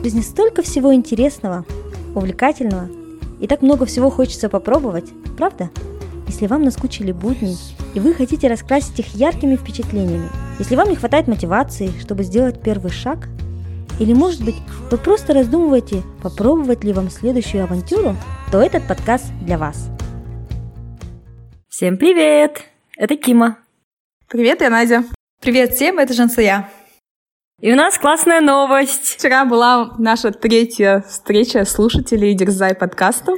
В жизни столько всего интересного, увлекательного, и так много всего хочется попробовать, правда? Если вам наскучили будни, и вы хотите раскрасить их яркими впечатлениями, если вам не хватает мотивации, чтобы сделать первый шаг, или, может быть, вы просто раздумываете, попробовать ли вам следующую авантюру, то этот подкаст для вас. Всем привет! Это Кима. Привет, я Надя. Привет всем, это Жансая. И у нас классная новость. Вчера была наша третья встреча слушателей Дерзай подкаста.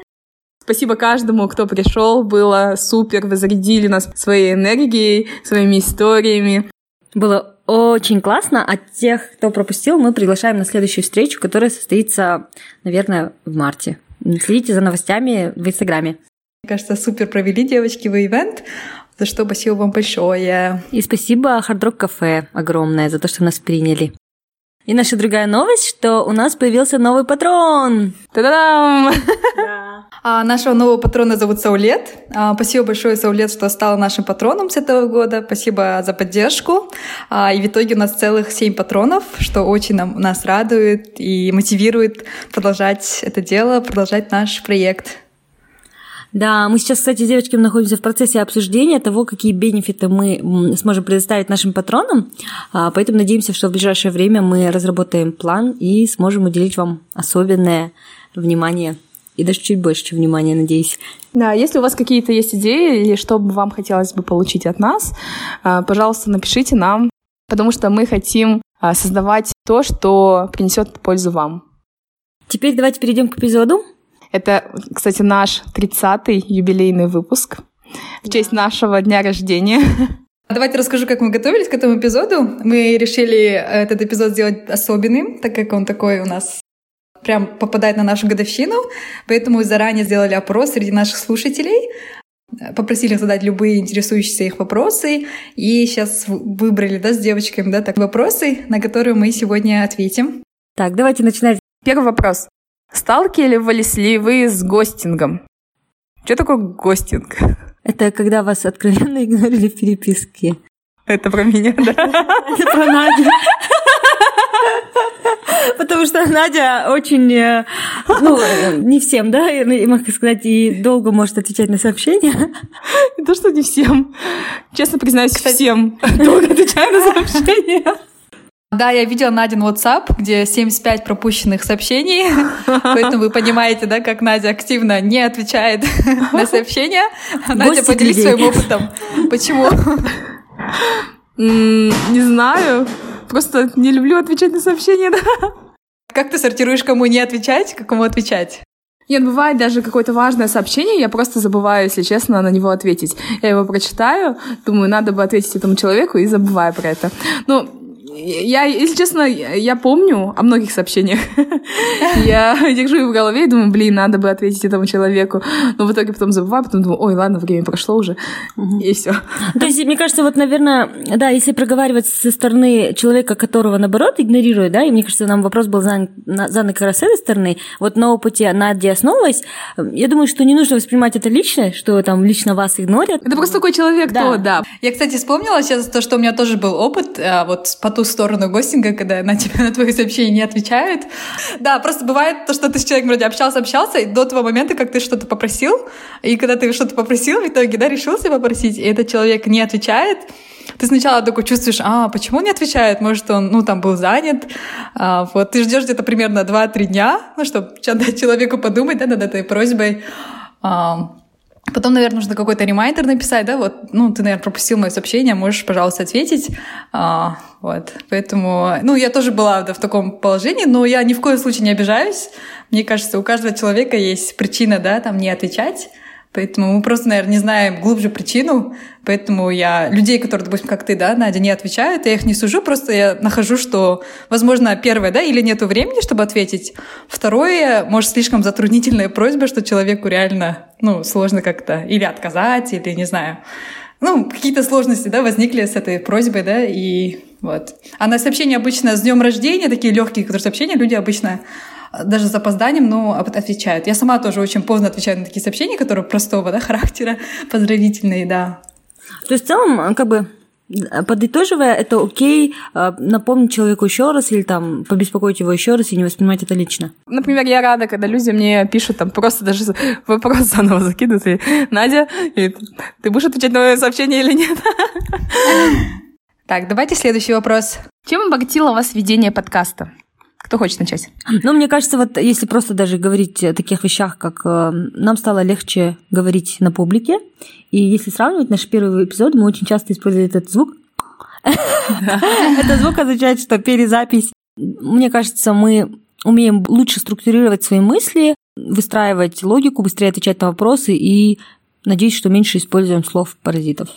Спасибо каждому, кто пришел. Было супер. Вы зарядили нас своей энергией, своими историями. Было очень классно. А тех, кто пропустил, мы приглашаем на следующую встречу, которая состоится, наверное, в марте. Следите за новостями в Инстаграме. Мне кажется, супер провели девочки в ивент, за что спасибо вам большое. И спасибо Hard Rock Cafe огромное за то, что нас приняли. И наша другая новость, что у нас появился новый патрон. Та-дам! Да. А, нашего нового патрона зовут Саулет. А, спасибо большое, Саулет, что стал нашим патроном с этого года. Спасибо за поддержку. А, и в итоге у нас целых семь патронов, что очень нам, нас радует и мотивирует продолжать это дело, продолжать наш проект. Да, мы сейчас, кстати, с девочками находимся в процессе обсуждения того, какие бенефиты мы сможем предоставить нашим патронам, а, поэтому надеемся, что в ближайшее время мы разработаем план и сможем уделить вам особенное внимание и даже чуть больше внимания, надеюсь. Да, если у вас какие-то есть идеи или что бы вам хотелось бы получить от нас, а, пожалуйста, напишите нам, потому что мы хотим а, создавать то, что принесет пользу вам. Теперь давайте перейдем к эпизоду. Это, кстати, наш 30-й юбилейный выпуск в честь нашего дня рождения. Давайте расскажу, как мы готовились к этому эпизоду. Мы решили этот эпизод сделать особенным, так как он такой у нас прям попадает на нашу годовщину. Поэтому заранее сделали опрос среди наших слушателей попросили их задать любые интересующиеся их вопросы, и сейчас выбрали, да, с девочками, да, так, вопросы, на которые мы сегодня ответим. Так, давайте начинать. Первый вопрос. Сталкивались ли вы с гостингом? Что такое гостинг? Это когда вас откровенно игнорили в переписке. Это про меня, да? Это про Надю. Потому что Надя очень, э, ну, не всем, да, можно сказать, и долго может отвечать на сообщения. Не то, что не всем. Честно признаюсь, всем долго отвечаю на сообщения. Да, я видела Надин WhatsApp, где 75 пропущенных сообщений, поэтому вы понимаете, да, как Надя активно не отвечает на сообщения. Надя, поделись своим опытом. Почему? Не знаю. Просто не люблю отвечать на сообщения, да. Как ты сортируешь, кому не отвечать, кому отвечать? Нет, бывает даже какое-то важное сообщение, я просто забываю, если честно, на него ответить. Я его прочитаю, думаю, надо бы ответить этому человеку и забываю про это. Ну, я, если честно, я помню о многих сообщениях. я держу их в голове и думаю, блин, надо бы ответить этому человеку. Но в итоге потом забываю, потом думаю, ой, ладно, время прошло уже. И все. То есть, мне кажется, вот, наверное, да, если проговаривать со стороны человека, которого, наоборот, игнорирует, да, и мне кажется, нам вопрос был задан, как раз с этой стороны, вот на опыте Нади основываясь, я думаю, что не нужно воспринимать это лично, что там лично вас игнорят. Это просто такой человек, да. то, да. Я, кстати, вспомнила сейчас то, что у меня тоже был опыт, а, вот по ту сторону гостинга, когда на тебя, на твои сообщения не отвечают. Да, просто бывает то, что ты с человеком вроде общался, общался, и до того момента, как ты что-то попросил, и когда ты что-то попросил, в итоге, да, решился попросить, и этот человек не отвечает, ты сначала такой чувствуешь, а, почему не отвечает? Может, он, ну, там был занят. А, вот, ты ждешь где-то примерно 2-3 дня, ну, чтобы человеку подумать, да, над этой просьбой. А, Потом, наверное, нужно какой-то ремайдер написать, да, вот, ну, ты, наверное, пропустил мое сообщение, можешь, пожалуйста, ответить. А, вот, поэтому, ну, я тоже была да, в таком положении, но я ни в коем случае не обижаюсь. Мне кажется, у каждого человека есть причина, да, там, не отвечать. Поэтому мы просто, наверное, не знаем глубже причину. Поэтому я людей, которые, допустим, как ты, да, Надя, не отвечают, я их не сужу, просто я нахожу, что, возможно, первое, да, или нету времени, чтобы ответить. Второе, может, слишком затруднительная просьба, что человеку реально, ну, сложно как-то или отказать, или, не знаю, ну, какие-то сложности, да, возникли с этой просьбой, да, и вот. А на сообщения обычно с днем рождения, такие легкие, которые сообщения, люди обычно даже с опозданием, но отвечают. Я сама тоже очень поздно отвечаю на такие сообщения, которые простого да, характера, поздравительные, да. То есть в целом, как бы, подытоживая, это окей э, напомнить человеку еще раз или там побеспокоить его еще раз и не воспринимать это лично. Например, я рада, когда люди мне пишут там просто даже вопрос заново закидывают. И, Надя, и, ты будешь отвечать на мое сообщение или нет? Так, давайте следующий вопрос. Чем обогатило вас ведение подкаста? Кто хочет начать? Ну, мне кажется, вот если просто даже говорить о таких вещах, как э, нам стало легче говорить на публике, и если сравнивать наш первый эпизод, мы очень часто использовали этот звук. Этот звук означает, что перезапись. Мне кажется, мы умеем лучше структурировать свои мысли, выстраивать логику, быстрее отвечать на вопросы и надеюсь, что меньше используем слов паразитов.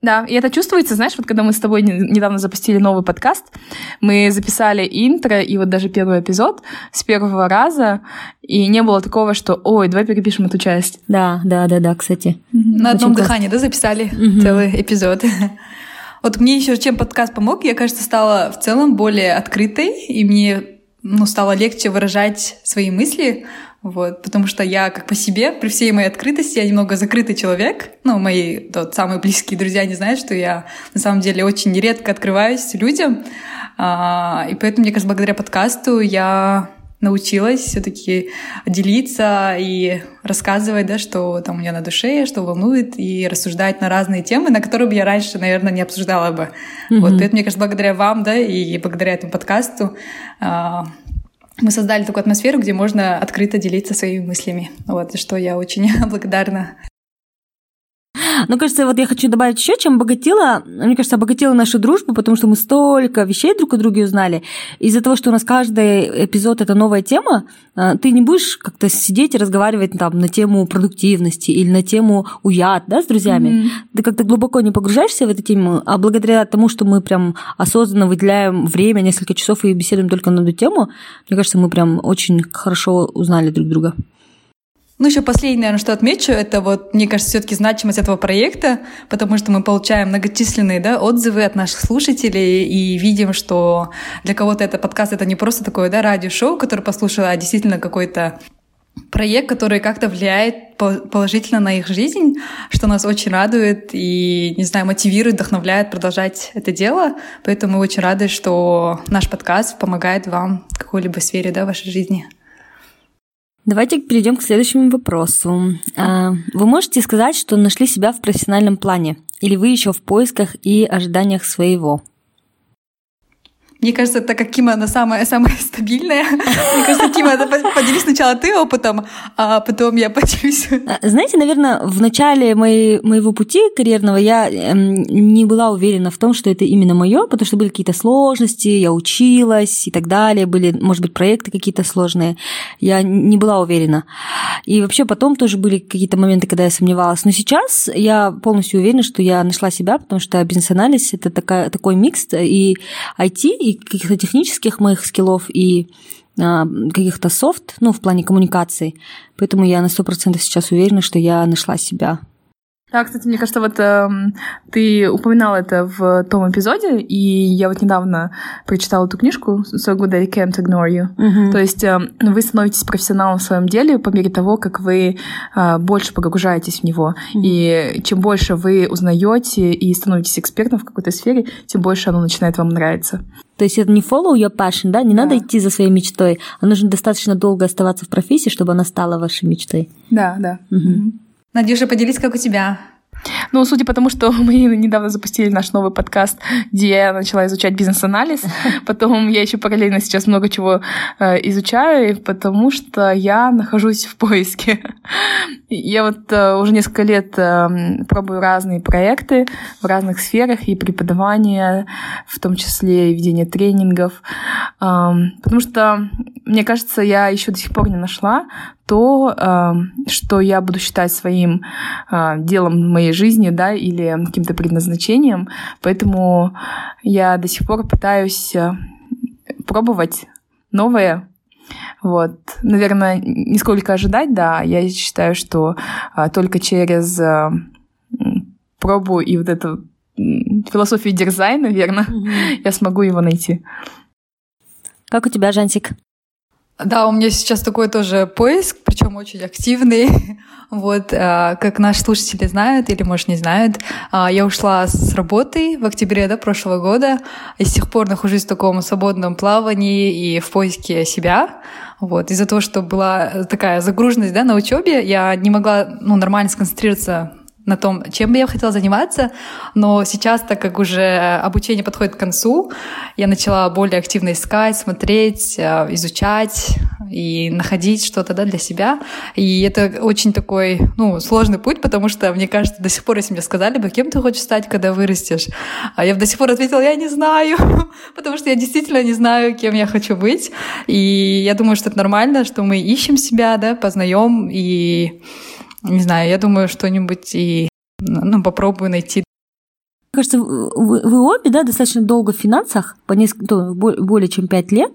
Да, и это чувствуется, знаешь, вот когда мы с тобой недавно запустили новый подкаст, мы записали интро и вот даже первый эпизод с первого раза, и не было такого, что, ой, давай перепишем эту часть. Да, да, да, да, кстати. На одном дыхании, да, записали целый эпизод. Вот мне еще чем подкаст помог, я, кажется, стала в целом более открытой, и мне ну, стало легче выражать свои мысли, вот, потому что я как по себе, при всей моей открытости, я немного закрытый человек. Ну, мои тот, самые близкие друзья не знают, что я на самом деле очень редко открываюсь людям. А, и поэтому, мне кажется, благодаря подкасту я научилась все-таки делиться и рассказывать, да, что там у меня на душе, что волнует, и рассуждать на разные темы, на которые бы я раньше, наверное, не обсуждала бы. Mm-hmm. Вот, поэтому, мне кажется, благодаря вам, да, и благодаря этому подкасту а, мы создали такую атмосферу, где можно открыто делиться своими мыслями. Вот, за что я очень благодарна. Ну, кажется, вот я хочу добавить еще, чем обогатила, мне кажется, обогатила нашу дружбу, потому что мы столько вещей друг о друге узнали. Из-за того, что у нас каждый эпизод это новая тема, а, ты не будешь как-то сидеть и разговаривать там на тему продуктивности или на тему уят, да, с друзьями. Mm-hmm. Ты как-то глубоко не погружаешься в эту тему, а благодаря тому, что мы прям осознанно выделяем время, несколько часов и беседуем только на эту тему, мне кажется, мы прям очень хорошо узнали друг друга. Ну, еще последнее, наверное, что отмечу, это вот, мне кажется, все-таки значимость этого проекта, потому что мы получаем многочисленные да, отзывы от наших слушателей и видим, что для кого-то это подкаст это не просто такое да, радиошоу, которое послушала, а действительно какой-то проект, который как-то влияет положительно на их жизнь, что нас очень радует и, не знаю, мотивирует, вдохновляет продолжать это дело. Поэтому мы очень рады, что наш подкаст помогает вам в какой-либо сфере да, вашей жизни. Давайте перейдем к следующему вопросу. А, вы можете сказать, что нашли себя в профессиональном плане? Или вы еще в поисках и ожиданиях своего? Мне кажется, так как Кима, она самая, самая стабильная. Мне кажется, Кима, поделись сначала ты опытом, а потом я поделюсь. А, знаете, наверное, в начале моей, моего пути карьерного я эм, не была уверена в том, что это именно мое, потому что были какие-то сложности, я училась и так далее, были, может быть, проекты какие-то сложные. Я не была уверена. И вообще потом тоже были какие-то моменты, когда я сомневалась. Но сейчас я полностью уверена, что я нашла себя, потому что бизнес-анализ – это такая, такой микс и IT, и каких-то технических моих скиллов, и а, каких-то софт, ну, в плане коммуникации. Поэтому я на сто процентов сейчас уверена, что я нашла себя. Да, кстати, мне кажется, вот э, ты упоминал это в том эпизоде, и я вот недавно прочитала эту книжку «So good I can't ignore you». Uh-huh. То есть э, вы становитесь профессионалом в своем деле по мере того, как вы э, больше погружаетесь в него. Uh-huh. И чем больше вы узнаете и становитесь экспертом в какой-то сфере, тем больше оно начинает вам нравиться. То есть это не follow your passion, да? Не да. надо идти за своей мечтой, а нужно достаточно долго оставаться в профессии, чтобы она стала вашей мечтой. Да, да. Угу. Надюша, поделись, как у тебя. Ну, судя по тому, что мы недавно запустили наш новый подкаст, где я начала изучать бизнес-анализ, потом я еще параллельно сейчас много чего э, изучаю, потому что я нахожусь в поиске. Я вот э, уже несколько лет э, пробую разные проекты в разных сферах и преподавание, в том числе и ведение тренингов, э, потому что, мне кажется, я еще до сих пор не нашла то, э, что я буду считать своим э, делом моей жизни, да, или каким-то предназначением. Поэтому я до сих пор пытаюсь э, пробовать новое, вот, наверное, не сколько ожидать, да, я считаю, что только через пробу и вот эту философию дерзай, наверное, mm-hmm. я смогу его найти. Как у тебя, Жансик? Да, у меня сейчас такой тоже поиск, причем очень активный. Вот, а, как наши слушатели знают или, может, не знают, а, я ушла с работы в октябре да, прошлого года, и с тех пор нахожусь в таком свободном плавании и в поиске себя. Вот, из-за того, что была такая загруженность да, на учебе, я не могла ну, нормально сконцентрироваться на том, чем бы я хотела заниматься, но сейчас, так как уже обучение подходит к концу, я начала более активно искать, смотреть, э, изучать и находить что-то да, для себя. И это очень такой ну, сложный путь, потому что, мне кажется, до сих пор, если мне сказали бы, кем ты хочешь стать, когда вырастешь, а я бы до сих пор ответила, я не знаю, потому что я действительно не знаю, кем я хочу быть. И я думаю, что это нормально, что мы ищем себя, да, познаем и не знаю, я думаю, что-нибудь и ну, попробую найти кажется, вы, вы обе, да, достаточно долго в финансах, по несколько, более чем пять лет.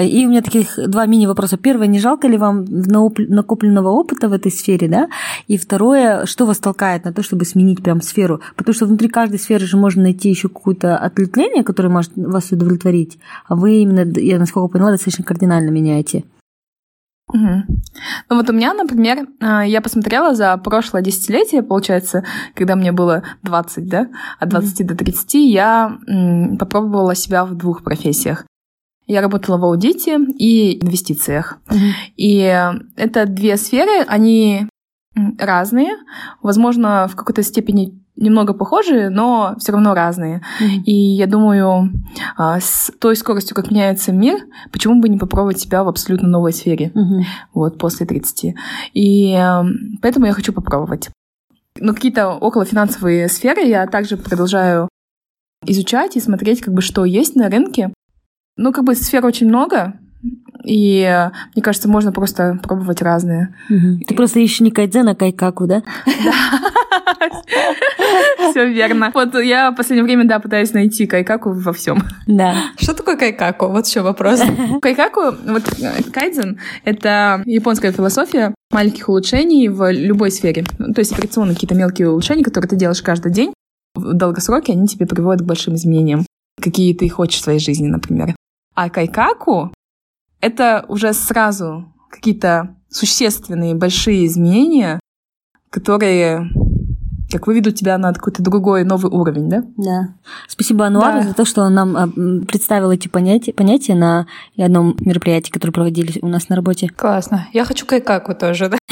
И у меня таких два мини-вопроса. Первое, не жалко ли вам накопленного опыта в этой сфере, да? И второе, что вас толкает на то, чтобы сменить прям сферу? Потому что внутри каждой сферы же можно найти еще какое-то отвлечение, которое может вас удовлетворить. А вы именно, я насколько поняла, достаточно кардинально меняете. Угу. Ну вот у меня, например, а, я посмотрела за прошлое десятилетие, получается, когда мне было 20, да, от 20 mm до 30, я попробовала себя в двух профессиях. Я работала в аудите и инвестициях. mm И это две сферы, они разные, возможно, в какой-то степени немного похожие, но все равно разные. Mm-hmm. И я думаю, а, с той скоростью, как меняется мир, почему бы не попробовать себя в абсолютно новой сфере, mm-hmm. вот, после 30. И эм, поэтому я хочу попробовать. Но какие-то около финансовые сферы я также продолжаю изучать и смотреть, как бы, что есть на рынке. Ну, как бы сфер очень много, и мне кажется, можно просто пробовать разные. Угу. Ты просто ищешь не кайдзен, а кайкаку, да? Да. Все верно. Вот я в последнее время, да, пытаюсь найти кайкаку во всем. Да. Что такое кайкаку? Вот еще вопрос. Кайкаку, вот э, кайдзен, это японская философия маленьких улучшений в любой сфере. То есть операционные какие-то мелкие улучшения, которые ты делаешь каждый день, в долгосроке они тебе приводят к большим изменениям, какие ты хочешь в своей жизни, например. А кайкаку это уже сразу какие-то существенные большие изменения, которые как выведут тебя на какой-то другой новый уровень, да? Да. Спасибо Ануару да. за то, что он нам а, представил эти понятия, понятия на одном мероприятии, которое проводили у нас на работе. Классно. Я хочу кайкаку тоже, да?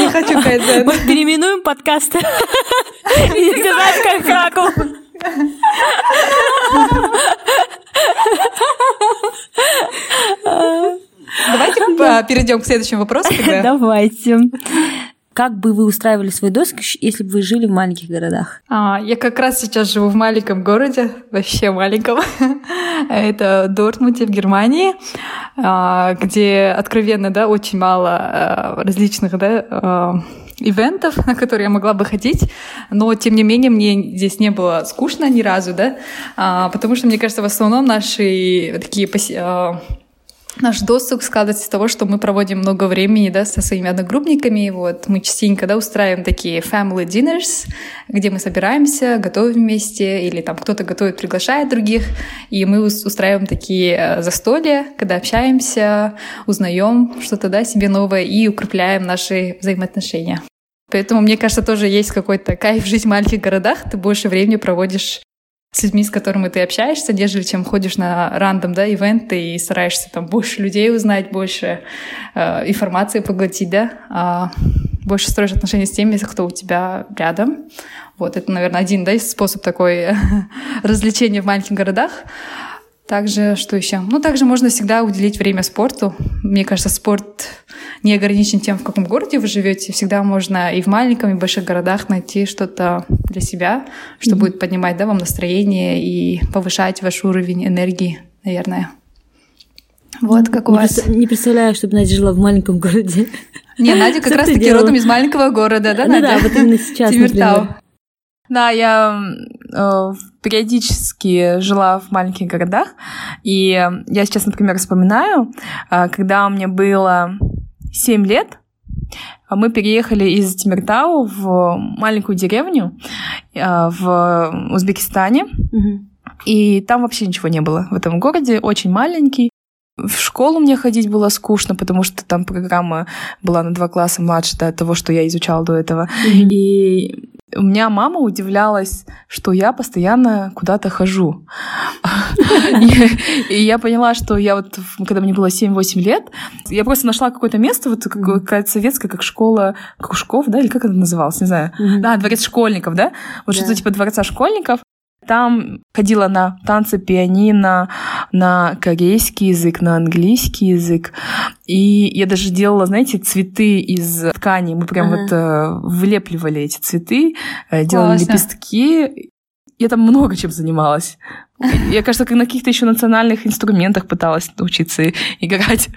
Не хочу кайдзен. Мы переименуем подкаст. И сказать кайкаку. Давайте перейдем к следующему вопросу. Давайте. Как бы вы устраивали свой доск, если бы вы жили в маленьких городах? А, я как раз сейчас живу в маленьком городе, вообще маленьком. Это Дортмуте в Германии, а, где откровенно, да, очень мало а, различных, да, а, ивентов, на которые я могла бы ходить, но тем не менее мне здесь не было скучно ни разу, да, а, потому что мне кажется в основном наши такие а, наш досуг складывается из того, что мы проводим много времени да, со своими одногруппниками. Вот мы частенько да, устраиваем такие family dinners, где мы собираемся, готовим вместе, или там кто-то готовит, приглашает других, и мы устраиваем такие э, застолья, когда общаемся, узнаем что-то да, себе новое и укрепляем наши взаимоотношения. Поэтому, мне кажется, тоже есть какой-то кайф жить в маленьких городах. Ты больше времени проводишь с людьми, с которыми ты общаешься, нежели чем ходишь на рандом, да, ивенты и стараешься там больше людей узнать, больше э, информации поглотить, да, а больше строишь отношения с теми, кто у тебя рядом. Вот, это, наверное, один, да, способ такой развлечения в маленьких городах. Также, что еще? Ну, также можно всегда уделить время спорту. Мне кажется, спорт не ограничен тем, в каком городе вы живете. Всегда можно и в маленьком, и в больших городах найти что-то для себя, что mm-hmm. будет поднимать да, вам настроение и повышать ваш уровень энергии, наверное. Вот как у не вас. Не представляю, чтобы Надя жила в маленьком городе. Не, Надя как раз-таки родом из маленького города, да, ну, Да, вот именно сейчас, Тимиртау. Да, я периодически жила в маленьких городах, и я сейчас, например, вспоминаю, э, когда мне было 7 лет, мы переехали из Тимиртау в маленькую деревню э, в Узбекистане. Mm-hmm. И там вообще ничего не было в этом городе, очень маленький. В школу мне ходить было скучно, потому что там программа была на два класса младше до того, что я изучала до этого. Mm-hmm. И у меня мама удивлялась, что я постоянно куда-то хожу. И я поняла, что я вот, когда мне было 7-8 лет, я просто нашла какое-то место, вот какая-то советская, как школа кружков, да, или как это называлось, не знаю. Да, дворец школьников, да? Вот что-то типа дворца школьников. Там ходила на танцы пианино, на корейский язык, на английский язык. И я даже делала, знаете, цветы из ткани. Мы прям ага. вот э, влепливали эти цветы, э, делали Классно. лепестки. Я там много чем занималась. Я, кажется, на каких-то еще национальных инструментах пыталась научиться играть.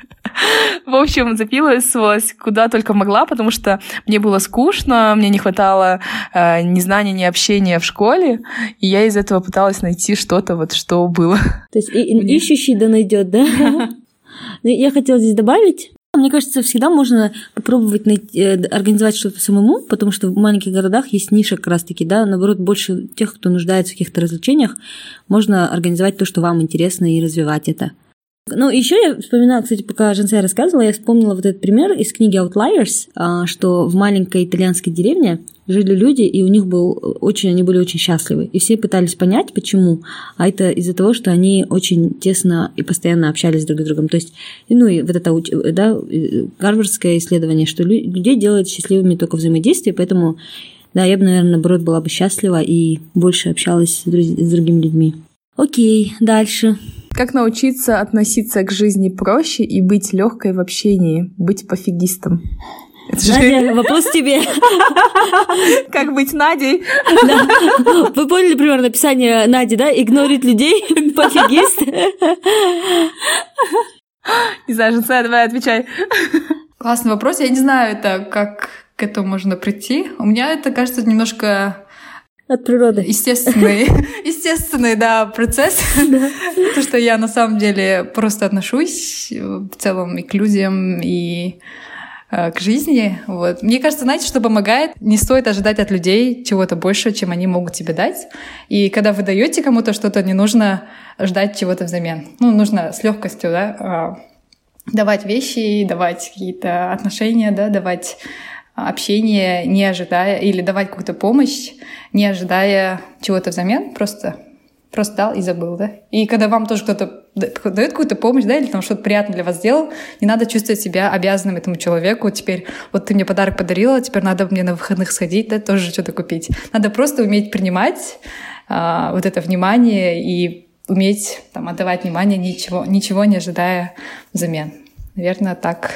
В общем, запилась куда только могла, потому что мне было скучно, мне не хватало э, ни знания, ни общения в школе, и я из этого пыталась найти что-то, вот что было. То есть и, ищущий да найдет, да? Ну, я хотела здесь добавить, мне кажется, всегда можно попробовать найти, э, организовать что-то самому, потому что в маленьких городах есть ниша как раз-таки, да, наоборот, больше тех, кто нуждается в каких-то развлечениях, можно организовать то, что вам интересно, и развивать это. Ну, еще я вспоминала, кстати, пока Женсая рассказывала, я вспомнила вот этот пример из книги Outliers, а, что в маленькой итальянской деревне жили люди, и у них был очень, они были очень счастливы. И все пытались понять, почему. А это из-за того, что они очень тесно и постоянно общались друг с другом. То есть, ну и вот это, да, гарвардское исследование, что людей делает счастливыми только взаимодействие, поэтому, да, я бы, наверное, наоборот, была бы счастлива и больше общалась с, с другими людьми. Окей, дальше. Как научиться относиться к жизни проще и быть легкой в общении, быть пофигистом? Надя, вопрос тебе. Как быть Надей? Да. Вы поняли примерно описание Нади, да? Игнорить людей, пофигист. Не знаю, Женсая, давай отвечай. Классный вопрос. Я не знаю, это как к этому можно прийти. У меня это кажется немножко от природы. Естественный, естественный, да, процесс. Да. То, что я на самом деле просто отношусь в целом и к людям, и э, к жизни. Вот. Мне кажется, знаете, что помогает? Не стоит ожидать от людей чего-то больше, чем они могут тебе дать. И когда вы даете кому-то что-то, не нужно ждать чего-то взамен. Ну, нужно с легкостью, да, а, давать вещи, давать какие-то отношения, да, давать общение, не ожидая, или давать какую-то помощь, не ожидая чего-то взамен, просто просто дал и забыл, да. И когда вам тоже кто-то дает какую-то помощь, да, или там что-то приятное для вас сделал, не надо чувствовать себя обязанным этому человеку. Теперь вот ты мне подарок подарила, теперь надо мне на выходных сходить, да, тоже что-то купить. Надо просто уметь принимать а, вот это внимание и уметь там отдавать внимание, ничего, ничего не ожидая взамен. Наверное, так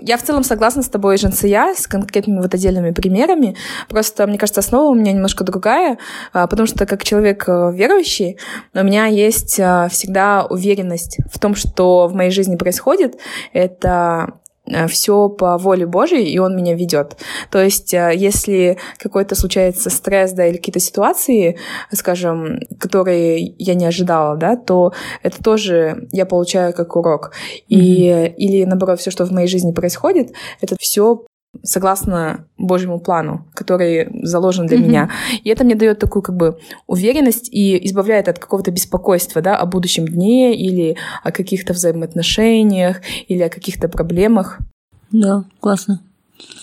я в целом согласна с тобой, Жансия, с конкретными вот отдельными примерами. Просто, мне кажется, основа у меня немножко другая, а, потому что как человек э, верующий, у меня есть всегда уверенность в том, что в моей жизни происходит. Это Э, все по воле Божьей, и он меня ведет. То есть, э, если какой-то случается стресс, да, или какие-то ситуации, скажем, которые я не ожидала, да, то это тоже я получаю как урок. И, mm-hmm. или наоборот, все, что в моей жизни происходит, это все согласно Божьему плану, который заложен для mm-hmm. меня. И это мне дает такую как бы уверенность и избавляет от какого-то беспокойства, да, о будущем дне или о каких-то взаимоотношениях или о каких-то проблемах. Да, классно.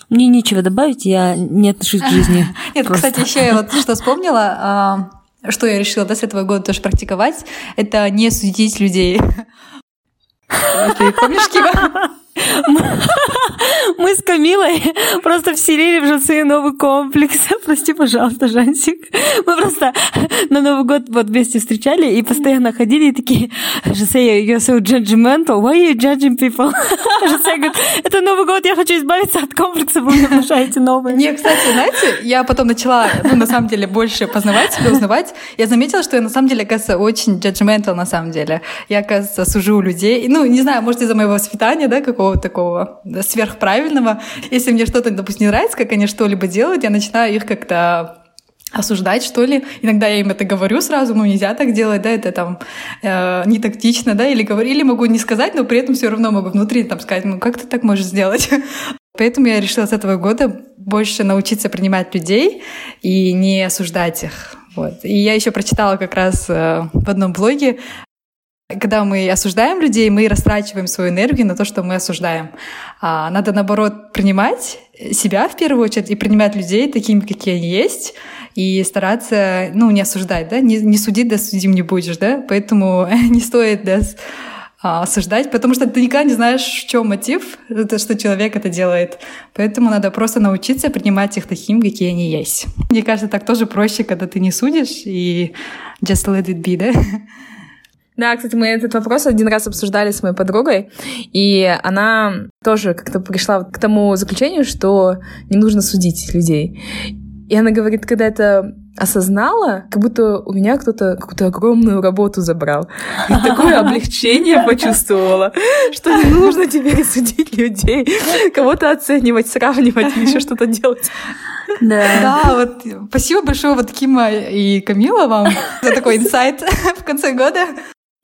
Мне нечего добавить, я не отношусь к жизни. Нет, кстати, еще я вот что вспомнила, а, что я решила да, с этого года тоже практиковать, это не судить людей. Ты помнишь, Кива? Мы с Камилой просто вселили в Жансе новый комплекс. Прости, пожалуйста, Жансик. Мы просто на Новый год вот вместе встречали и постоянно ходили и такие, Жансе, you're so judgmental. Why are you judging people? Жансе говорит, это Новый год, я хочу избавиться от комплекса, вы мне внушаете новые. Не, кстати, знаете, я потом начала, ну, на самом деле, больше познавать себя, узнавать. Я заметила, что я, на самом деле, оказывается, очень judgmental, на самом деле. Я, оказывается, сужу людей. Ну, не знаю, может, из-за моего воспитания, да, какого какого-то такого сверхправильного. Если мне что-то, допустим, не нравится, как они что-либо делают, я начинаю их как-то осуждать, что ли. Иногда я им это говорю сразу, ну нельзя так делать, да, это там э, не тактично, да, или говорю, или могу не сказать, но при этом все равно могу внутри там сказать, ну как ты так можешь сделать? Поэтому я решила с этого года больше научиться принимать людей и не осуждать их Вот. И я еще прочитала как раз э, в одном блоге, когда мы осуждаем людей, мы растрачиваем свою энергию на то, что мы осуждаем. А надо, наоборот, принимать себя в первую очередь и принимать людей такими, какие они есть, и стараться, ну, не осуждать, да, не, не судить, да, судим не будешь, да, поэтому не стоит, да, а, осуждать, потому что ты никогда не знаешь, в чем мотив, что человек это делает. Поэтому надо просто научиться принимать их таким, какие они есть. Мне кажется, так тоже проще, когда ты не судишь и just let it be, да? Да, кстати, мы этот вопрос один раз обсуждали с моей подругой, и она тоже как-то пришла к тому заключению, что не нужно судить людей. И она говорит, когда это осознала, как будто у меня кто-то какую-то огромную работу забрал. И такое облегчение почувствовала, что не нужно теперь судить людей, кого-то оценивать, сравнивать или еще что-то делать. Да. да, вот спасибо большое вот Кима и Камила вам за такой инсайт в конце года.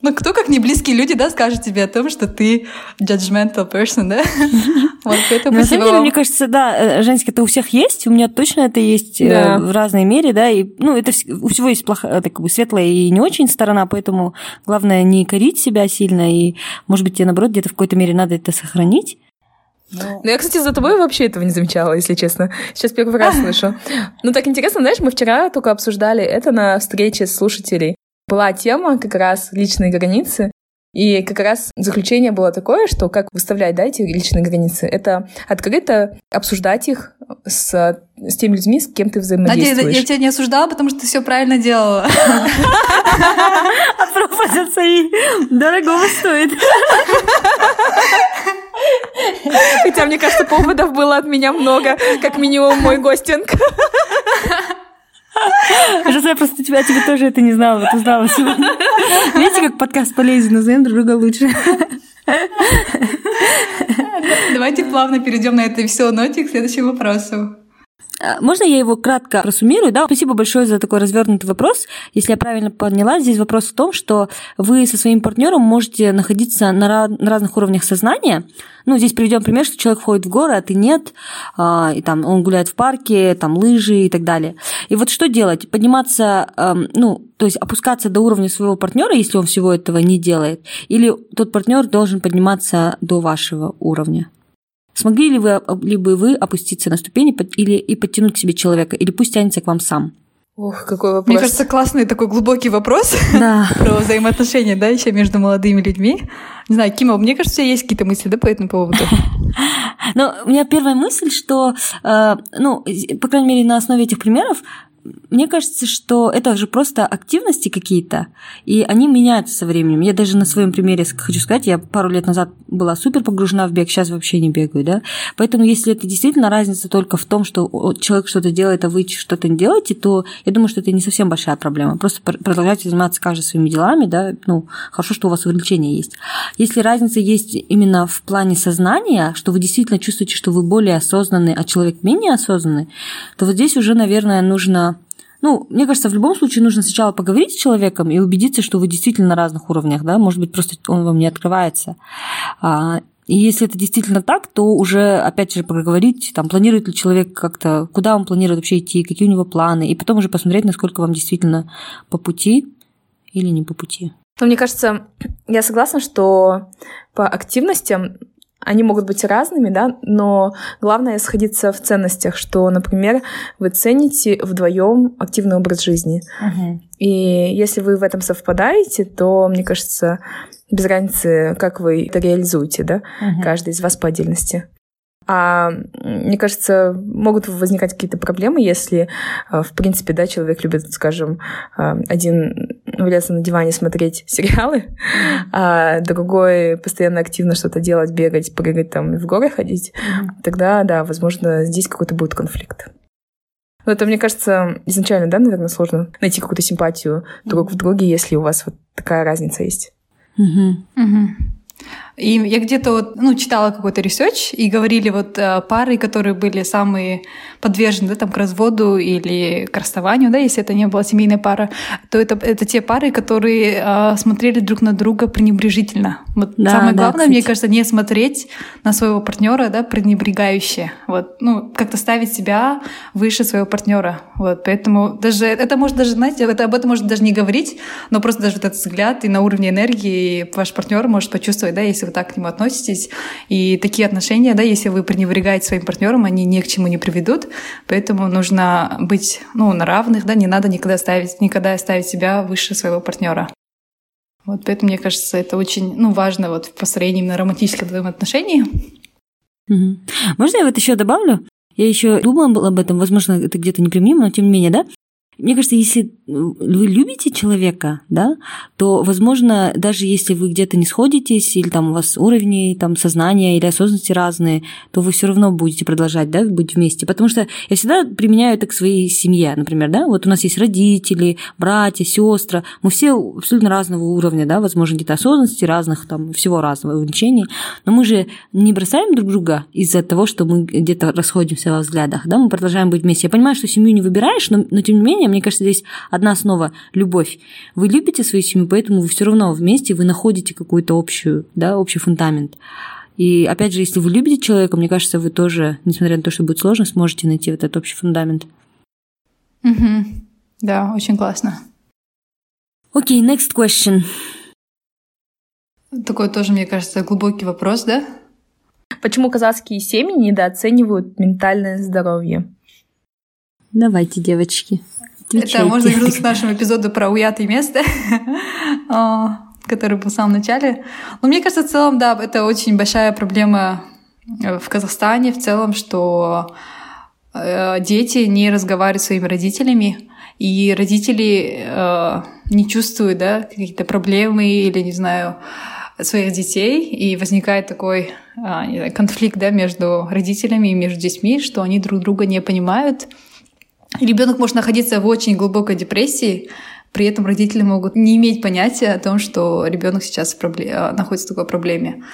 Ну, кто, как не близкие люди, да, скажет тебе о том, что ты judgmental person, да? Вот, поэтому На самом деле, мне кажется, да, э, женский это у всех есть, у меня точно это есть э, в разной мере, да, и, ну, это у всего есть плохая, так, как бы светлая и не очень сторона, поэтому главное не корить себя сильно, и, может быть, тебе, наоборот, где-то в какой-то мере надо это сохранить, ну, я, кстати, за тобой вообще этого не замечала, если честно. Сейчас первый раз слышу. Ну, так интересно, знаешь, мы вчера только обсуждали это на встрече слушателей была тема как раз личные границы. И как раз заключение было такое, что как выставлять да, эти личные границы, это открыто обсуждать их с, с теми людьми, с кем ты взаимодействуешь. Надеюсь, я тебя не осуждала, потому что ты все правильно делала. А пропозиции дорогого стоит. Хотя, мне кажется, поводов было от меня много, как минимум мой гостинг. Сейчас я просто тебя, тебе тоже это не знала, вот узнала сегодня. Видите, как подкаст полезен, назовем друг друга лучше. Давайте плавно перейдем на это все ноте к следующему вопросу. А, можно я его кратко просуммирую? Да, спасибо большое за такой развернутый вопрос. Если я правильно поняла, здесь вопрос в том, что вы со своим партнером можете находиться на, на разных уровнях сознания. Ну, здесь приведем пример, что человек входит в горы, а ты нет, а, и там он гуляет в парке, там лыжи и так далее. И вот что делать? Подниматься, ну, то есть опускаться до уровня своего партнера, если он всего этого не делает, или тот партнер должен подниматься до вашего уровня? Смогли ли вы, ли бы вы опуститься на ступени или, и подтянуть к себе человека, или пусть тянется к вам сам? Ох, какой вопрос. Мне кажется, классный такой глубокий вопрос да. про взаимоотношения, да, еще между молодыми людьми. Не знаю, Кима, мне кажется, у тебя есть какие-то мысли, да, по этому поводу? Ну, у меня первая мысль, что, э, ну, по крайней мере, на основе этих примеров, мне кажется, что это же просто активности какие-то, и они меняются со временем. Я даже на своем примере хочу сказать, я пару лет назад была супер погружена в бег, сейчас вообще не бегаю, да. Поэтому если это действительно разница только в том, что человек что-то делает, а вы что-то не делаете, то я думаю, что это не совсем большая проблема. Просто продолжайте заниматься каждый своими делами, да, ну, хорошо, что у вас увлечение есть. Если разница есть именно в плане сознания, что вы действительно чувствуете, что вы более осознанный, а человек менее осознанный, то вот здесь уже, наверное, нужно ну, мне кажется, в любом случае нужно сначала поговорить с человеком и убедиться, что вы действительно на разных уровнях, да, может быть, просто он вам не открывается. А, и если это действительно так, то уже, опять же, поговорить, там, планирует ли человек как-то, куда он планирует вообще идти, какие у него планы, и потом уже посмотреть, насколько вам действительно по пути или не по пути. Но мне кажется, я согласна, что по активностям они могут быть разными, да, но главное сходиться в ценностях, что, например, вы цените вдвоем активный образ жизни. Uh-huh. И если вы в этом совпадаете, то, мне кажется, без разницы, как вы это реализуете, да, uh-huh. каждый из вас по отдельности. А мне кажется, могут возникать какие-то проблемы, если, а, в принципе, да, человек любит, скажем, а, один валяться на диване смотреть сериалы, а другой постоянно активно что-то делать, бегать, прыгать там в горы ходить, тогда, да, возможно, здесь какой-то будет конфликт. Но это, мне кажется, изначально, да, наверное, сложно найти какую-то симпатию друг в друге, если у вас вот такая разница есть. Угу. Угу. И я где-то вот, ну, читала какой-то research, и говорили вот э, пары, которые были самые подвержены да, там, к разводу или к расставанию, да, если это не была семейная пара, то это, это те пары, которые э, смотрели друг на друга пренебрежительно. Вот да, самое главное, кстати. мне кажется, не смотреть на своего партнера, да, пренебрегающе. Вот, ну, как-то ставить себя выше своего партнера. Вот, поэтому даже это может даже, знаете, это, об этом можно даже не говорить, но просто даже вот этот взгляд и на уровне энергии ваш партнер может почувствовать, да, если если вы так к нему относитесь. И такие отношения, да, если вы пренебрегаете своим партнером, они ни к чему не приведут. Поэтому нужно быть ну, на равных, да, не надо никогда ставить, никогда ставить себя выше своего партнера. Вот поэтому, мне кажется, это очень ну, важно вот в построении именно романтических взаимоотношений. Можно я вот еще добавлю? Я еще думала об этом, возможно, это где-то неприменимо, но тем не менее, да? Мне кажется, если вы любите человека, да, то, возможно, даже если вы где-то не сходитесь, или там у вас уровни там, сознания или осознанности разные, то вы все равно будете продолжать да, быть вместе. Потому что я всегда применяю это к своей семье, например, да, вот у нас есть родители, братья, сестры, мы все абсолютно разного уровня, да, возможно, где-то осознанности разных, там, всего разного увлечений, но мы же не бросаем друг друга из-за того, что мы где-то расходимся во взглядах, да, мы продолжаем быть вместе. Я понимаю, что семью не выбираешь, но, но тем не менее, мне кажется, здесь одна основа – любовь. Вы любите свою семью, поэтому вы все равно вместе, вы находите какую-то общую, да, общий фундамент. И опять же, если вы любите человека, мне кажется, вы тоже, несмотря на то, что будет сложно, сможете найти вот этот общий фундамент. Угу. Да, очень классно. Окей, okay, next question. Такой тоже, мне кажется, глубокий вопрос, да? Почему казахские семьи недооценивают ментальное здоровье? Давайте, девочки. Это можно вернуться к нашему эпизоду про уятое место, который был в самом начале. Но мне кажется, в целом, да, это очень большая проблема э, в Казахстане в целом, что э, дети не разговаривают с своими родителями, и родители э, не чувствуют да, какие-то проблемы или, не знаю, своих детей, и возникает такой э, конфликт да, между родителями и между детьми, что они друг друга не понимают, Ребенок может находиться в очень глубокой депрессии, при этом родители могут не иметь понятия о том, что ребенок сейчас пробле... находится в такой проблеме.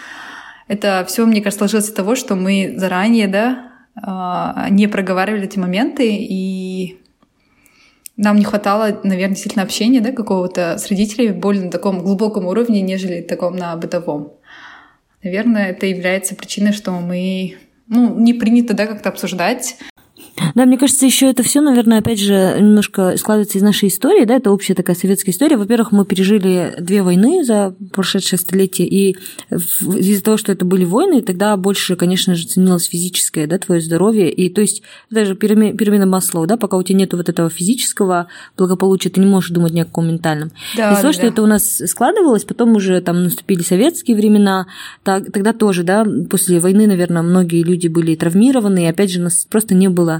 Это все, мне кажется, сложилось из того, что мы заранее да, а, не проговаривали эти моменты, и нам не хватало, наверное, действительно общения да, какого-то с родителями более на таком глубоком уровне, нежели таком на бытовом. Наверное, это является причиной, что мы ну, не принято да, как-то обсуждать да, мне кажется, еще это все, наверное, опять же, немножко складывается из нашей истории, да, это общая такая советская история. Во-первых, мы пережили две войны за прошедшее столетие, и из-за того, что это были войны, тогда больше, конечно же, ценилось физическое, да, твое здоровье, и то есть даже пирамида Маслоу, да, пока у тебя нет вот этого физического благополучия, ты не можешь думать ни о каком ментальном. Да, из-за того, да. что это у нас складывалось, потом уже там наступили советские времена, так, тогда тоже, да, после войны, наверное, многие люди были травмированы, и опять же, у нас просто не было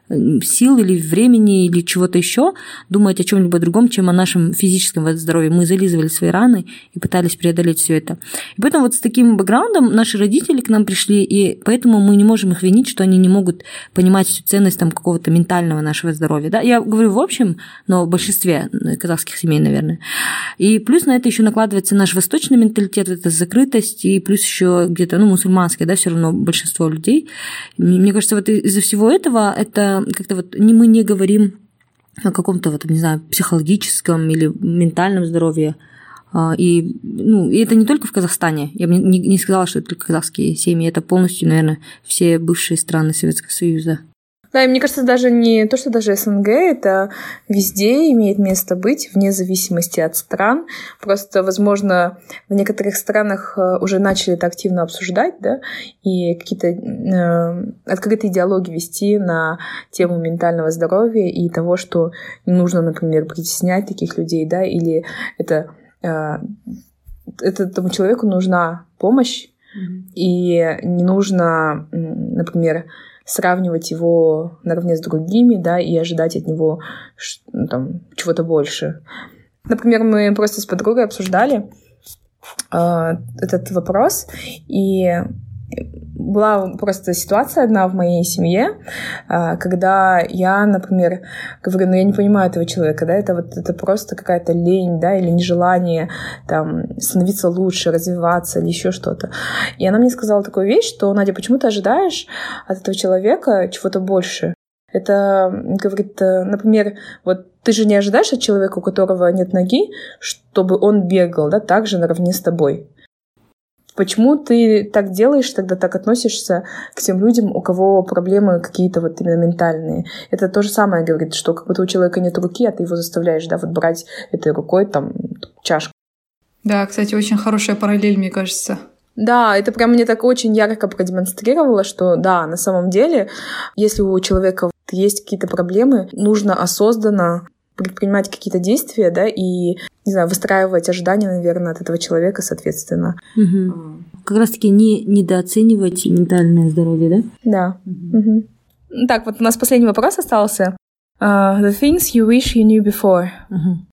сил или времени или чего-то еще думать о чем-либо другом, чем о нашем физическом здоровье. Мы зализывали свои раны и пытались преодолеть все это. И поэтому вот с таким бэкграундом наши родители к нам пришли, и поэтому мы не можем их винить, что они не могут понимать всю ценность там какого-то ментального нашего здоровья. Да? Я говорю в общем, но в большинстве казахских семей, наверное. И плюс на это еще накладывается наш восточный менталитет, это закрытость, и плюс еще где-то, ну, мусульманское, да, все равно большинство людей. Мне кажется, вот из-за всего этого это как-то вот не, мы не говорим о каком-то вот, не знаю, психологическом или ментальном здоровье. А, и, ну, и это не только в Казахстане. Я бы не, не сказала, что это только казахские семьи. Это полностью, наверное, все бывшие страны Советского Союза. Да, и мне кажется, даже не то, что даже СНГ, это везде имеет место быть, вне зависимости от стран. Просто, возможно, в некоторых странах э, уже начали это активно обсуждать, да, и какие-то э, открытые диалоги вести на тему ментального здоровья и того, что нужно, например, притеснять таких людей, да, или это, э, этому человеку нужна помощь, mm-hmm. и не нужно, например, сравнивать его наравне с другими, да, и ожидать от него ну, там, чего-то больше. Например, мы просто с подругой обсуждали э, этот вопрос, и была просто ситуация одна в моей семье, а, когда я, например, говорю, ну я не понимаю этого человека, да, это вот это просто какая-то лень, да, или нежелание там становиться лучше, развиваться или еще что-то. И она мне сказала такую вещь, что, Надя, почему ты ожидаешь от этого человека чего-то больше? Это, говорит, э, например, вот ты же не ожидаешь от человека, у которого нет ноги, чтобы он бегал, да, так же наравне с тобой. Почему ты так делаешь, тогда так относишься к тем людям, у кого проблемы какие-то вот именно ментальные? Это то же самое говорит, что как будто у человека нет руки, а ты его заставляешь, да, вот брать этой рукой там чашку. Да, кстати, очень хорошая параллель, мне кажется. Да, это прям мне так очень ярко продемонстрировало, что да, на самом деле, если у человека есть какие-то проблемы, нужно осознанно предпринимать какие-то действия, да, и, не знаю, выстраивать ожидания, наверное, от этого человека, соответственно. Угу. Как раз-таки не недооценивать ментальное здоровье, да? Да. Угу. Угу. Так, вот у нас последний вопрос остался. Uh, the things you wish you knew before. Угу.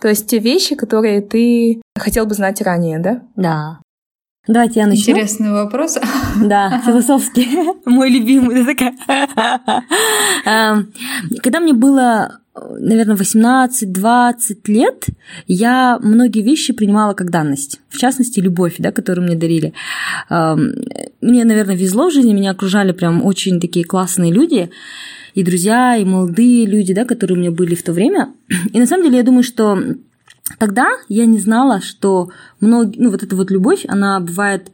То есть те вещи, которые ты хотел бы знать ранее, да? Да. Давайте я начну. Интересный вопрос. Да, философский. Мой любимый. Эм, когда мне было наверное, 18-20 лет я многие вещи принимала как данность. В частности, любовь, да, которую мне дарили. Эм, мне, наверное, везло в жизни, меня окружали прям очень такие классные люди, и друзья, и молодые люди, да, которые у меня были в то время. И на самом деле я думаю, что тогда я не знала, что многие, ну, вот эта вот любовь, она бывает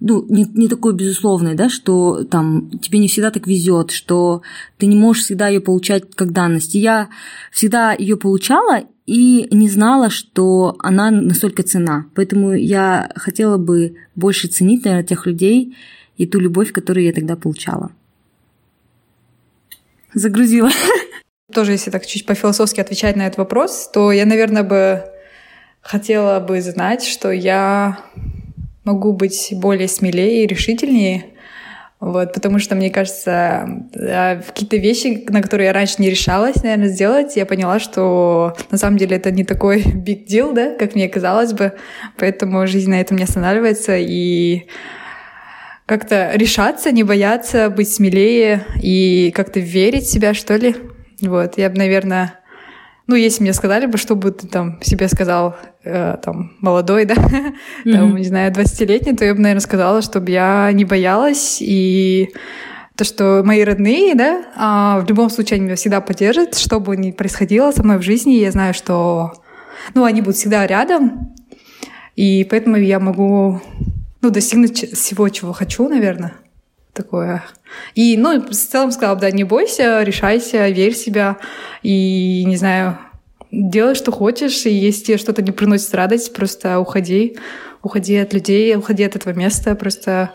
ну, не, не такой безусловной, да, что там тебе не всегда так везет, что ты не можешь всегда ее получать как данность. И я всегда ее получала и не знала, что она настолько цена. Поэтому я хотела бы больше ценить, наверное, тех людей и ту любовь, которую я тогда получала. Загрузила. Тоже, если так чуть по-философски отвечать на этот вопрос, то я, наверное, бы хотела бы знать, что я могу быть более смелее и решительнее. Вот, потому что, мне кажется, какие-то вещи, на которые я раньше не решалась, наверное, сделать, я поняла, что на самом деле это не такой big deal, да, как мне казалось бы. Поэтому жизнь на этом не останавливается. И как-то решаться, не бояться, быть смелее и как-то верить в себя, что ли. Вот, я бы, наверное, ну, если мне сказали бы, что бы ты там себе сказал, э, там, молодой, да, mm-hmm. там, не знаю, 20-летний, то я бы, наверное, сказала, чтобы я не боялась, и то, что мои родные, да, а, в любом случае они меня всегда поддержат, что бы ни происходило со мной в жизни, я знаю, что, ну, они будут всегда рядом, и поэтому я могу, ну, достигнуть всего, чего хочу, наверное такое. И, ну, в целом сказала, да, не бойся, решайся, верь в себя и, не знаю, делай, что хочешь, и если тебе что-то не приносит радость, просто уходи, уходи от людей, уходи от этого места, просто,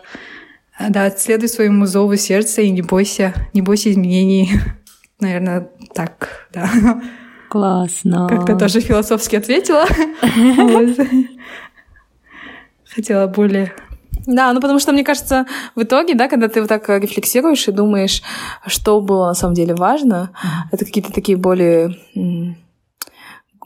да, следуй своему зову сердца и не бойся, не бойся изменений. Наверное, так, да. Классно. Как-то тоже философски ответила. Хотела более да, ну потому что, мне кажется, в итоге, да, когда ты вот так рефлексируешь и думаешь, что было на самом деле важно, это какие-то такие более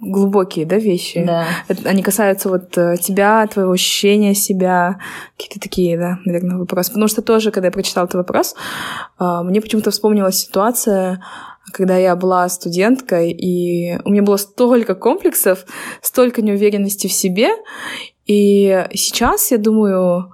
глубокие, да, вещи. Да. Они касаются вот э, тебя, твоего ощущения себя, какие-то такие, да, наверное, вопросы. Потому что тоже, когда я прочитала этот вопрос, а, мне почему-то вспомнилась ситуация, когда я была студенткой, и у меня было столько комплексов, столько неуверенности в себе, и сейчас я думаю,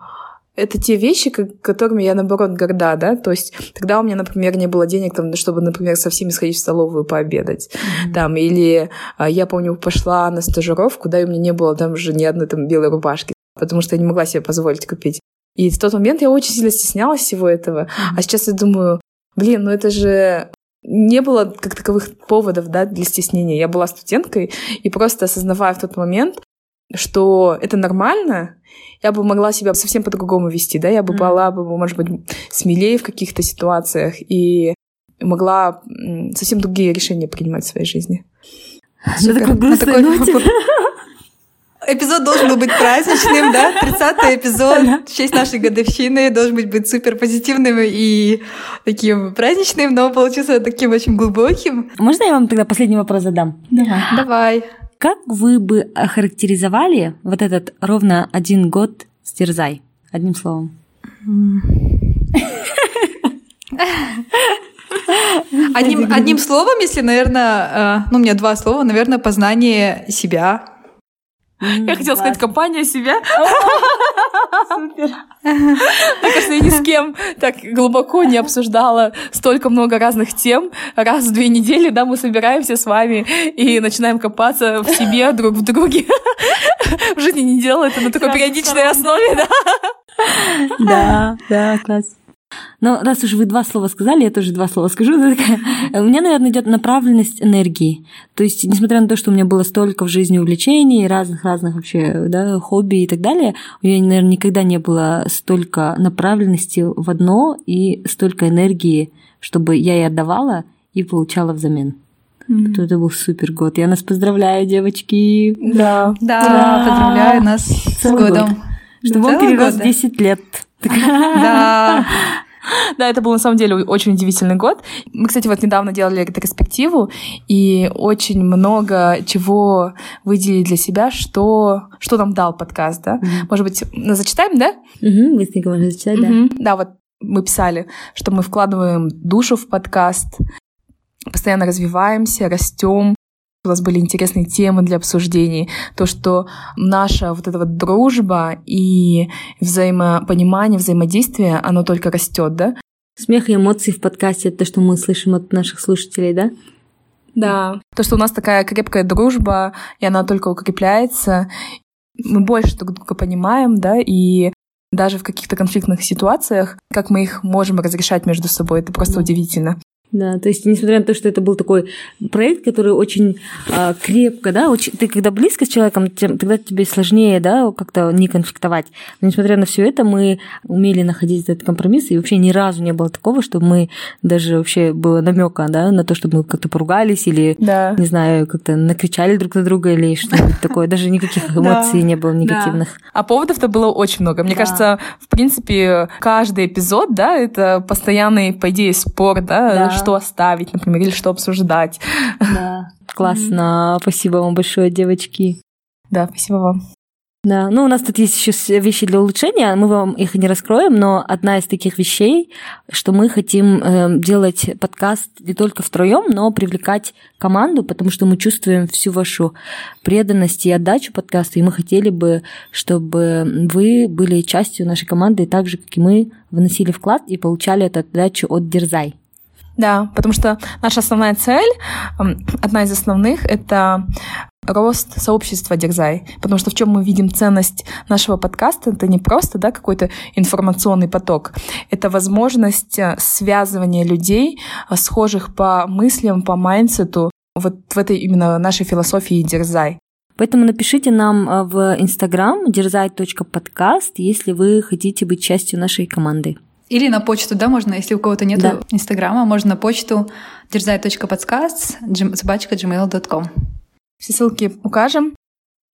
это те вещи, которыми я, наоборот, горда, да, то есть тогда у меня, например, не было денег, там, чтобы, например, со всеми сходить в столовую пообедать, mm-hmm. там, или а, я помню, пошла на стажировку, да, и у меня не было там уже ни одной там белой рубашки, потому что я не могла себе позволить купить. И в тот момент я очень сильно стеснялась всего этого, mm-hmm. а сейчас я думаю, блин, ну это же не было как таковых поводов да, для стеснения. Я была студенткой, и просто осознавая в тот момент, что это нормально, я бы могла себя совсем по-другому вести, да, я бы mm. была бы, может быть, смелее в каких-то ситуациях и могла совсем другие решения принимать в своей жизни. На такой грустной ноте. Эпизод должен был быть праздничным, да? 30-й эпизод в честь нашей годовщины должен быть, быть супер позитивным и таким праздничным, но получился таким очень глубоким. Можно я вам тогда последний вопрос задам? Давай. Давай. Как вы бы охарактеризовали вот этот ровно один год с Терзай? Одним словом. Одним, одним словом, если, наверное, э, ну, у меня два слова, наверное, познание себя. Я хотела сказать компания себя. Супер. Мне кажется, я ни с кем так глубоко не обсуждала столько много разных тем. Раз в две недели, да, мы собираемся с вами и начинаем копаться в себе, друг в друге. В жизни не делаю это на такой периодичной основе, да. Да, да, класс. Но раз уж вы два слова сказали, я тоже два слова скажу. У меня, наверное, идет направленность энергии. То есть, несмотря на то, что у меня было столько в жизни увлечений, разных-разных вообще да, хобби и так далее, у меня, наверное, никогда не было столько направленности в одно и столько энергии, чтобы я и отдавала, и получала взамен. Mm. Это был супер год. Я нас поздравляю, девочки. Да. Да, да. поздравляю нас с годом. Год. Чтобы он перерос 10 лет. Да. Да, это был на самом деле очень удивительный год. Мы, кстати, вот недавно делали ретроспективу, и очень много чего выделили для себя, что, что нам дал подкаст, да? Mm-hmm. Может быть, зачитаем, да? Угу, быстренько можно зачитать, mm-hmm. да. Да, вот мы писали, что мы вкладываем душу в подкаст, постоянно развиваемся, растем, у нас были интересные темы для обсуждений. То, что наша вот эта вот дружба и взаимопонимание, взаимодействие, оно только растет, да? Смех и эмоции в подкасте — это то, что мы слышим от наших слушателей, да? Да. То, что у нас такая крепкая дружба, и она только укрепляется. Мы больше друг друга понимаем, да, и даже в каких-то конфликтных ситуациях, как мы их можем разрешать между собой, это просто да. удивительно. Да, то есть, несмотря на то, что это был такой проект, который очень а, крепко, да, очень, ты когда близко с человеком, тем, тогда тебе сложнее, да, как-то не конфликтовать. Но несмотря на все это, мы умели находить этот компромисс, и вообще ни разу не было такого, чтобы мы даже вообще было намека, да, на то, чтобы мы как-то поругались или, да. не знаю, как-то накричали друг на друга или что-нибудь такое. Даже никаких эмоций не было негативных. А поводов-то было очень много. Мне кажется, в принципе, каждый эпизод, да, это постоянный, по идее, спор, да что оставить, например, или что обсуждать. Да, классно. Спасибо вам большое, девочки. Да, спасибо вам. Да, ну у нас тут есть еще вещи для улучшения, мы вам их не раскроем, но одна из таких вещей, что мы хотим э, делать подкаст не только втроем, но привлекать команду, потому что мы чувствуем всю вашу преданность и отдачу подкаста, и мы хотели бы, чтобы вы были частью нашей команды, так же, как и мы, вносили вклад и получали эту отдачу от Дерзай. Да, потому что наша основная цель, одна из основных, это рост сообщества Дерзай. Потому что в чем мы видим ценность нашего подкаста, это не просто да, какой-то информационный поток, это возможность э, связывания людей, э, схожих по мыслям, по mindset у, вот в этой именно нашей философии Дерзай. Поэтому напишите нам э, в Инстаграм дерзай.подкаст, если вы хотите быть частью нашей команды. Или на почту, да, можно, если у кого-то нет да. Инстаграма, можно на почту дерзай.подскаст собачка gmail.com. Все ссылки укажем.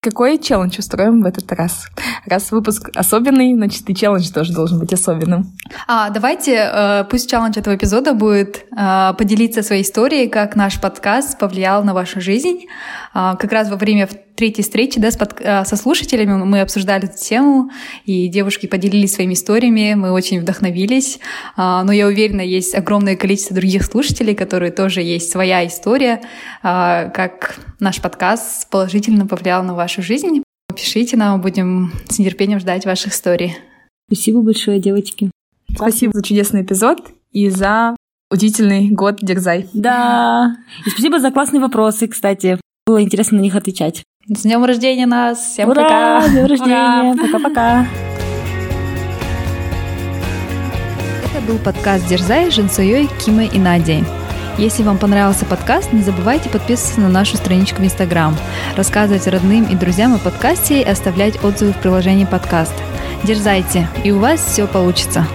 Какой челлендж устроим в этот раз? Раз выпуск особенный, значит и челлендж тоже должен быть особенным. А, давайте, э, пусть челлендж этого эпизода будет э, поделиться своей историей, как наш подкаст повлиял на вашу жизнь. А, как раз во время третьей встречи да, с под, э, со слушателями мы обсуждали эту тему, и девушки поделились своими историями, мы очень вдохновились. А, но я уверена, есть огромное количество других слушателей, которые тоже есть своя история, а, как наш подкаст положительно повлиял на вашу жизнь. Пишите нам, будем с нетерпением ждать ваших историй. Спасибо большое, девочки. Спасибо за чудесный эпизод и за удивительный год Дерзай. Да. И спасибо за классные вопросы, кстати. Было интересно на них отвечать. С днем рождения нас! Всем Ура! пока! С днем рождения! Пока-пока! Это был подкаст «Дерзай» с Жинсуей, Кимой и Надей. Если вам понравился подкаст, не забывайте подписываться на нашу страничку в Инстаграм, рассказывать родным и друзьям о подкасте и оставлять отзывы в приложении подкаст. Дерзайте, и у вас все получится.